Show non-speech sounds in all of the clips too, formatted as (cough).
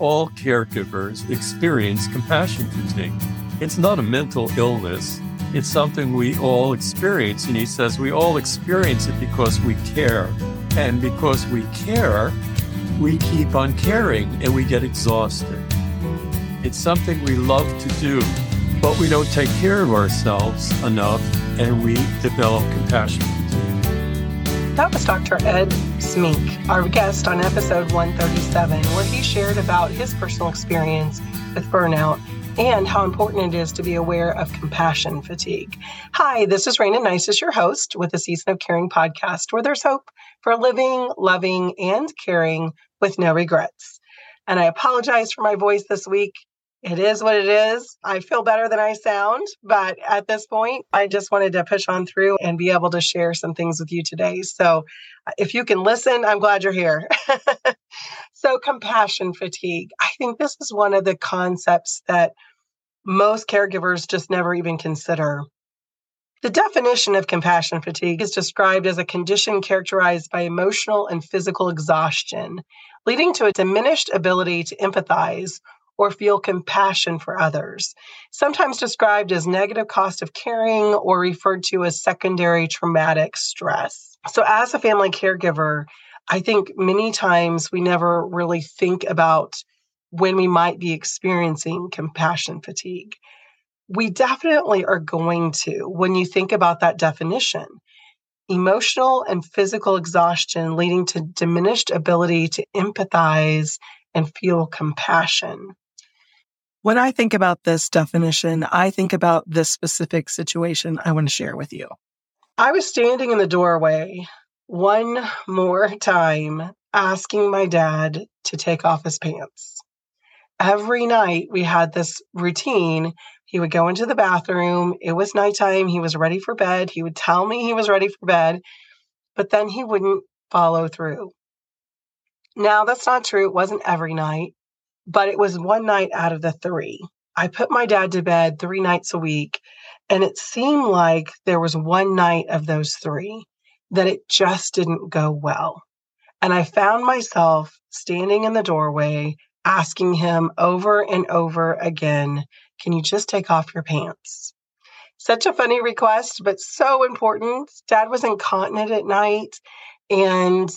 all caregivers experience compassion fatigue. It's not a mental illness. It's something we all experience. And he says we all experience it because we care. And because we care, we keep on caring and we get exhausted. It's something we love to do, but we don't take care of ourselves enough and we develop compassion fatigue. that was Dr. Ed Smink, our guest on episode 137, where he shared about his personal experience with burnout and how important it is to be aware of compassion fatigue. Hi, this is Rayna Neises, your host with the Season of Caring podcast, where there's hope for living, loving, and caring with no regrets. And I apologize for my voice this week it is what it is. I feel better than I sound, but at this point, I just wanted to push on through and be able to share some things with you today. So, uh, if you can listen, I'm glad you're here. (laughs) so, compassion fatigue. I think this is one of the concepts that most caregivers just never even consider. The definition of compassion fatigue is described as a condition characterized by emotional and physical exhaustion, leading to a diminished ability to empathize or feel compassion for others, sometimes described as negative cost of caring or referred to as secondary traumatic stress. So, as a family caregiver, I think many times we never really think about when we might be experiencing compassion fatigue. We definitely are going to when you think about that definition. Emotional and physical exhaustion leading to diminished ability to empathize and feel compassion. When I think about this definition, I think about this specific situation I want to share with you. I was standing in the doorway one more time asking my dad to take off his pants. Every night we had this routine. He would go into the bathroom. It was nighttime. He was ready for bed. He would tell me he was ready for bed, but then he wouldn't follow through. Now, that's not true. It wasn't every night but it was one night out of the three. I put my dad to bed three nights a week, and it seemed like there was one night of those three that it just didn't go well. And I found myself standing in the doorway asking him over and over again, Can you just take off your pants? Such a funny request, but so important. Dad was incontinent at night, and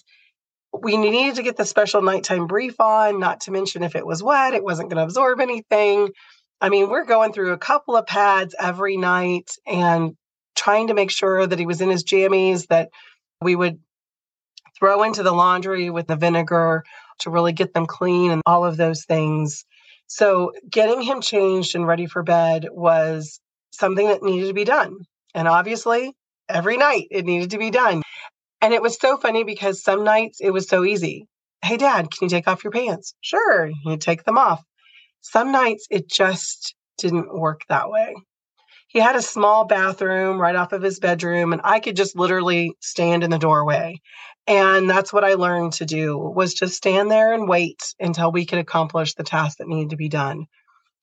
we needed to get the special nighttime brief on, not to mention if it was wet, it wasn't going to absorb anything. I mean, we're going through a couple of pads every night and trying to make sure that he was in his jammies that we would throw into the laundry with the vinegar to really get them clean and all of those things. So, getting him changed and ready for bed was something that needed to be done. And obviously, every night it needed to be done. And it was so funny because some nights it was so easy. Hey, dad, can you take off your pants? Sure. You take them off. Some nights it just didn't work that way. He had a small bathroom right off of his bedroom, and I could just literally stand in the doorway. And that's what I learned to do was just stand there and wait until we could accomplish the task that needed to be done.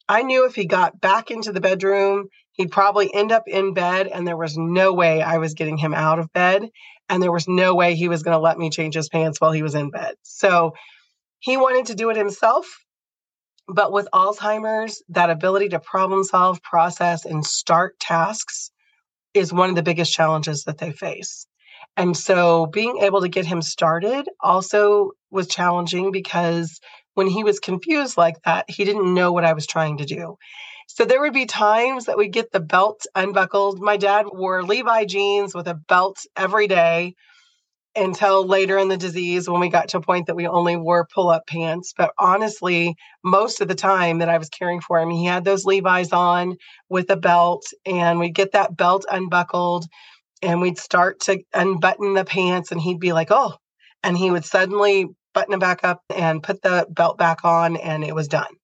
I knew if he got back into the bedroom, he'd probably end up in bed, and there was no way I was getting him out of bed and there was no way he was going to let me change his pants while he was in bed. So he wanted to do it himself. But with Alzheimer's, that ability to problem solve, process, and start tasks is one of the biggest challenges that they face. And so being able to get him started also was challenging because when he was confused like that, he didn't know what I was trying to do. So there would be times that we'd get the belt unbuckled. My dad wore Levi jeans with a belt every day until later in the disease when we got to a point that we only wore pull up pants. But honestly, most of the time that I was caring for him, he had those Levi's on with a belt, and we'd get that belt unbuckled and we'd start to unbutton the pants, and he'd be like, oh, and he would suddenly button it back up and put the belt back on, and it was done.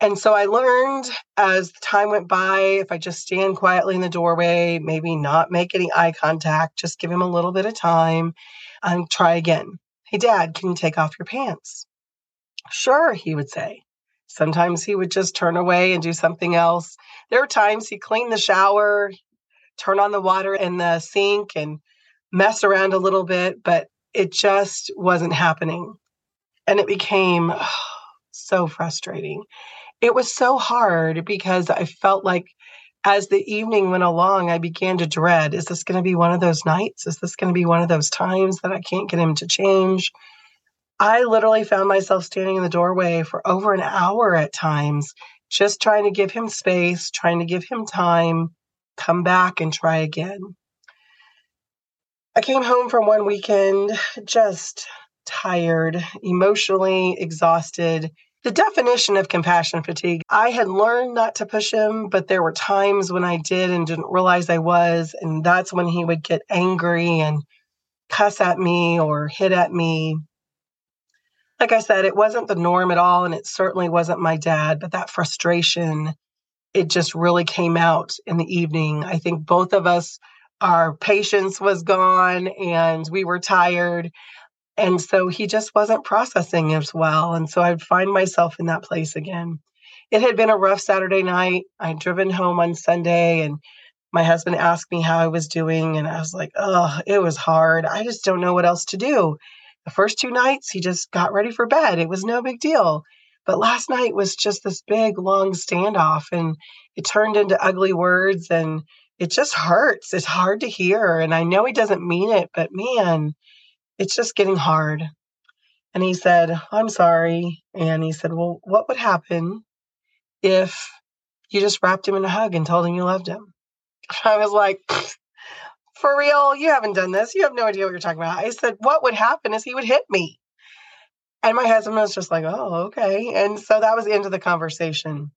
And so I learned as the time went by, if I just stand quietly in the doorway, maybe not make any eye contact, just give him a little bit of time and try again. Hey, dad, can you take off your pants? Sure, he would say. Sometimes he would just turn away and do something else. There were times he cleaned the shower, turn on the water in the sink, and mess around a little bit, but it just wasn't happening. And it became (sighs) so frustrating. It was so hard because I felt like as the evening went along, I began to dread is this going to be one of those nights? Is this going to be one of those times that I can't get him to change? I literally found myself standing in the doorway for over an hour at times, just trying to give him space, trying to give him time, come back and try again. I came home from one weekend just tired, emotionally exhausted. The definition of compassion fatigue, I had learned not to push him, but there were times when I did and didn't realize I was. And that's when he would get angry and cuss at me or hit at me. Like I said, it wasn't the norm at all. And it certainly wasn't my dad, but that frustration, it just really came out in the evening. I think both of us our patience was gone and we were tired. And so he just wasn't processing as well. And so I'd find myself in that place again. It had been a rough Saturday night. I'd driven home on Sunday and my husband asked me how I was doing. And I was like, oh, it was hard. I just don't know what else to do. The first two nights, he just got ready for bed. It was no big deal. But last night was just this big, long standoff, and it turned into ugly words. And it just hurts. It's hard to hear. And I know he doesn't mean it, but man, it's just getting hard. And he said, I'm sorry. And he said, Well, what would happen if you just wrapped him in a hug and told him you loved him? (laughs) I was like, (laughs) For real? You haven't done this. You have no idea what you're talking about. I said, What would happen is he would hit me. And my husband was just like, Oh, okay. And so that was the end of the conversation.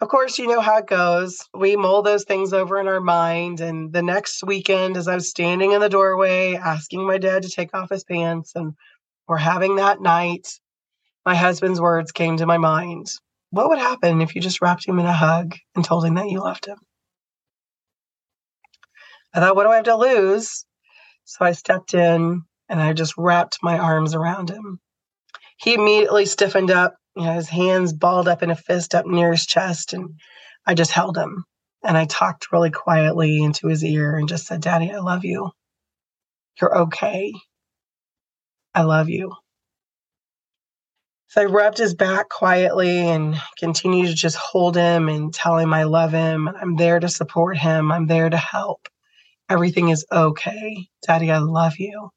Of course, you know how it goes. We mull those things over in our mind. And the next weekend, as I was standing in the doorway asking my dad to take off his pants and we're having that night, my husband's words came to my mind. What would happen if you just wrapped him in a hug and told him that you loved him? I thought, what do I have to lose? So I stepped in and I just wrapped my arms around him. He immediately stiffened up you know, his hands balled up in a fist up near his chest. And I just held him and I talked really quietly into his ear and just said, Daddy, I love you. You're okay. I love you. So I rubbed his back quietly and continued to just hold him and tell him I love him. I'm there to support him. I'm there to help. Everything is okay. Daddy, I love you.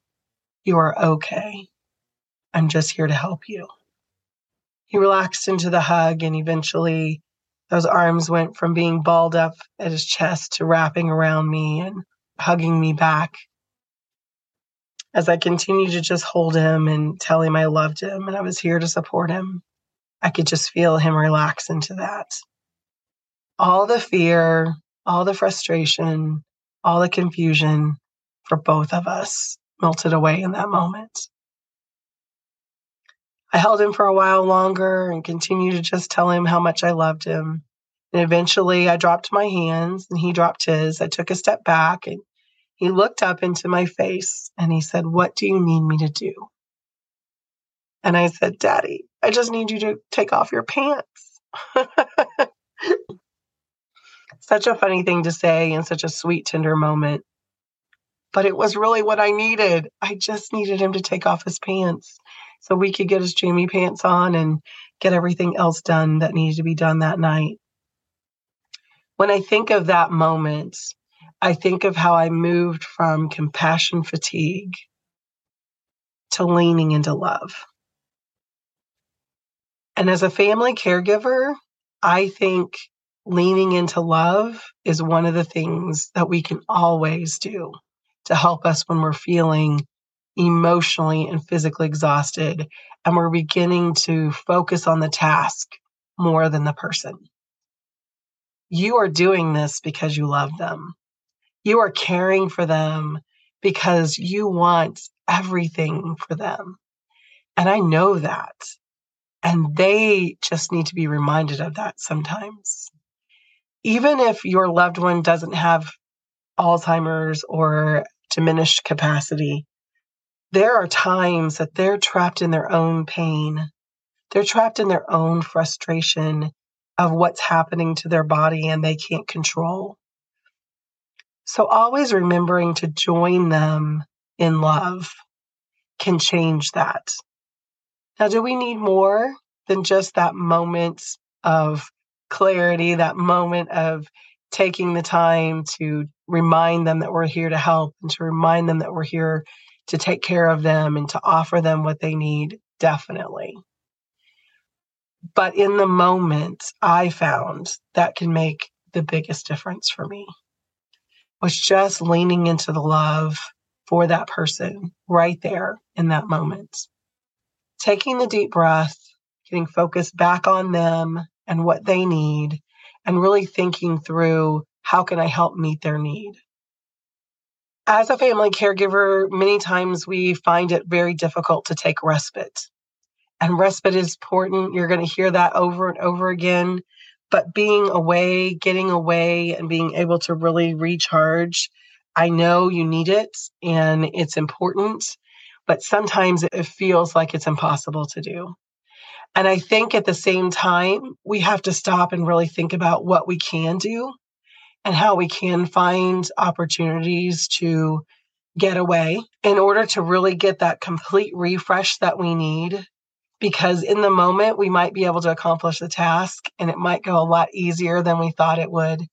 You are okay. I'm just here to help you he relaxed into the hug and eventually those arms went from being balled up at his chest to wrapping around me and hugging me back as I continued to just hold him and tell him I loved him and I was here to support him. I could just feel him relax into that. All the fear, all the frustration, all the confusion for both of us melted away in that moment. I held him for a while longer and continued to just tell him how much I loved him. And eventually I dropped my hands and he dropped his. I took a step back and he looked up into my face and he said, What do you need me to do? And I said, Daddy, I just need you to take off your pants. (laughs) such a funny thing to say in such a sweet, tender moment. But it was really what I needed. I just needed him to take off his pants so we could get his Jamie pants on and get everything else done that needed to be done that night. When I think of that moment, I think of how I moved from compassion fatigue to leaning into love. And as a family caregiver, I think leaning into love is one of the things that we can always do to help us when we're feeling emotionally and physically exhausted, and we're beginning to focus on the task more than the person. You are doing this because you love them. You are caring for them because you want everything for them. And I know that. And they just need to be reminded of that sometimes. Even if your loved one doesn't have Alzheimer's or diminished capacity, there are times that they're trapped in their own pain. They're trapped in their own frustration of what's happening to their body and they can't control. So, always remembering to join them in love can change that. Now, do we need more? than just that moment of clarity, that moment of taking the time to remind them that we're here to help and to remind them that we're here to take care of them and to offer them what they need, definitely. But in the moment, I found that can make the biggest difference for me was just leaning into the love for that person right there in that moment. Taking the deep breath, getting focused back on them and what they need, and really thinking through how can I help meet their need. As a family caregiver, many times we find it very difficult to take respite. And respite is important. You're going to hear that over and over again. But being away, getting away, and being able to really recharge, I know you need it and it's important, but sometimes it feels like it's impossible to do. And I think at the same time, we have to stop and really think about what we can do and how we can find opportunities to get away in order to really get that complete refresh that we need. Because in the moment, we might be able to accomplish the task and it might go a lot easier than we thought it would.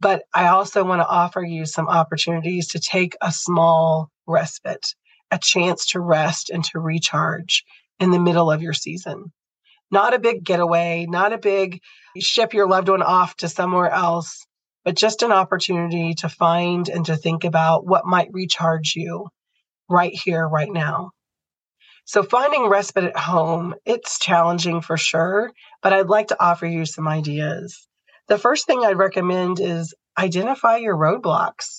But I also want to offer you some opportunities to take a small respite, a chance to rest and to recharge in the middle of your season. Not a big getaway, not a big ship your loved one off to somewhere else, but just an opportunity to find and to think about what might recharge you right here, right now. So finding respite at home, it's challenging for sure, but I'd like to offer you some ideas. The first thing I'd recommend is identify your roadblocks.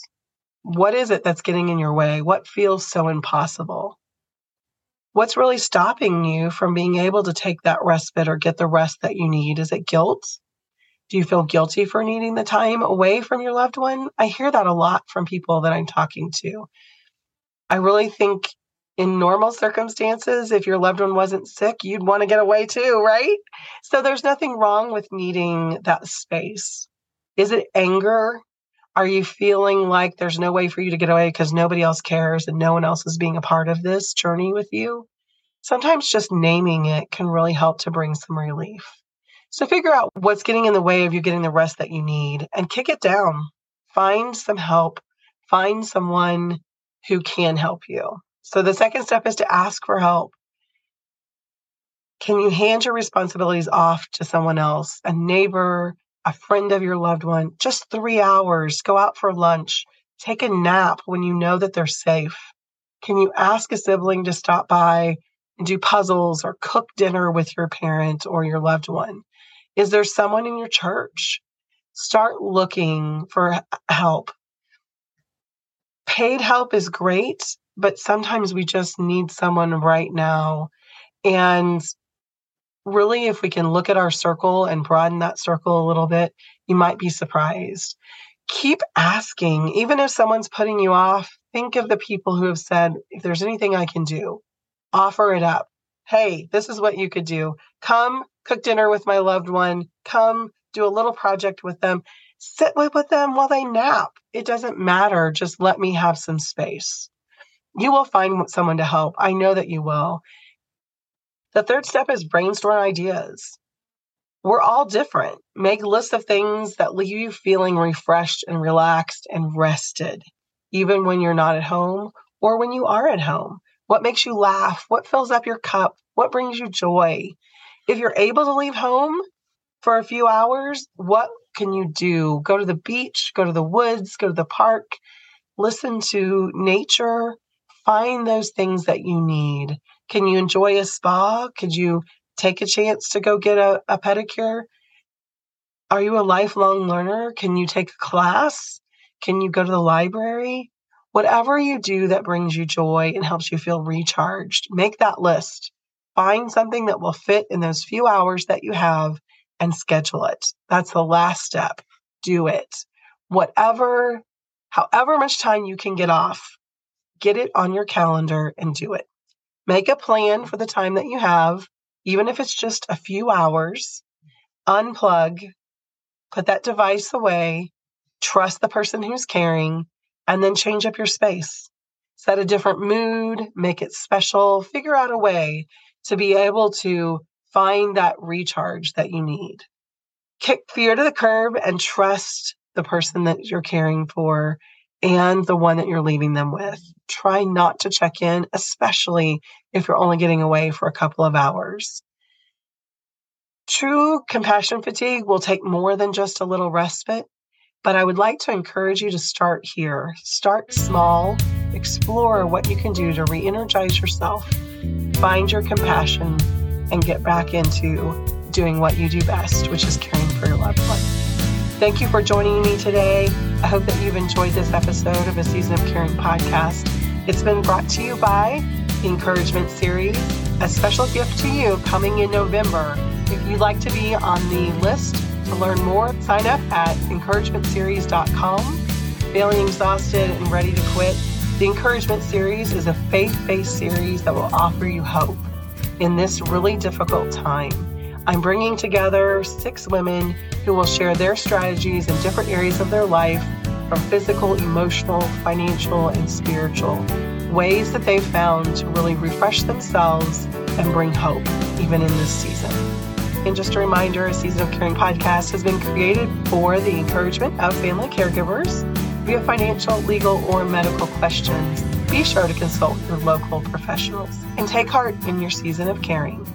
What is it that's getting in your way? What feels so impossible? What's really stopping you from being able to take that respite or get the rest that you need? Is it guilt? Do you feel guilty for needing the time away from your loved one? I hear that a lot from people that I'm talking to. I really think in normal circumstances, if your loved one wasn't sick, you'd want to get away too, right? So there's nothing wrong with needing that space. Is it anger? Are you feeling like there's no way for you to get away because nobody else cares and no one else is being a part of this journey with you? Sometimes just naming it can really help to bring some relief. So figure out what's getting in the way of you getting the rest that you need and kick it down. Find some help. Find someone who can help you. So the second step is to ask for help. Can you hand your responsibilities off to someone else, a neighbor, a friend of your loved one, just three hours, go out for lunch, take a nap when you know that they're safe. Can you ask a sibling to stop by and do puzzles or cook dinner with your parent or your loved one? Is there someone in your church? Start looking for help. Paid help is great, but sometimes we just need someone right now. And really, if we can look at our circle and broaden that circle a little bit, you might be surprised. Keep asking, even if someone's putting you off, think of the people who have said, if there's anything I can do, offer it up. Hey, this is what you could do. Come cook dinner with my loved one. Come do a little project with them. Sit with, them while they nap. It doesn't matter. Just let me have some space. You will find someone to help. I know that you will. The third step is brainstorm ideas. We're all different. Make lists of things that leave you feeling refreshed and relaxed and rested, even when you're not at home or when you are at home. What makes you laugh? What fills up your cup? What brings you joy? If you're able to leave home for a few hours, what can you do? Go to the beach, go to the woods, go to the park, listen to nature, find those things that you need. Can you enjoy a spa? Could you take a chance to go get a, a pedicure? Are you a lifelong learner? Can you take a class? Can you go to the library? Whatever you do that brings you joy and helps you feel recharged, make that list. Find something that will fit in those few hours that you have and schedule it. That's the last step. Do it. Whatever, however much time you can get off, get it on your calendar and do it. Make a plan for the time that you have, even if it's just a few hours. Unplug, put that device away, trust the person who's caring, and then change up your space. Set a different mood, make it special, figure out a way to be able to find that recharge that you need. Kick fear to the curb and trust the person that you're caring for and the one that you're leaving them with. Try not to check in, especially if you're only getting away for a couple of hours. True compassion fatigue will take more than just a little respite, but I would like to encourage you to start here. Start small, explore what you can do to re energize yourself, find your compassion, and get back into doing what you do best, which is caring for your loved one. Thank you for joining me today. I hope that you've enjoyed this episode of a Season of Caring podcast. It's been brought to you by the Encouragement Series, a special gift to you coming in November. If you'd like to be on the list to learn more, sign up at encouragementseries.com. Feeling exhausted and ready to quit? The Encouragement Series is a faith based series that will offer you hope in this really difficult time. I'm bringing together six women who will share their strategies in different areas of their life from physical, emotional, financial, and spiritual ways that they've found to really refresh themselves and bring hope even in this season. And just a reminder, a Season of Caring podcast has been created for the encouragement of family caregivers. If you have financial, legal, or medical questions, be sure to consult your local professionals and take heart in your season of caring.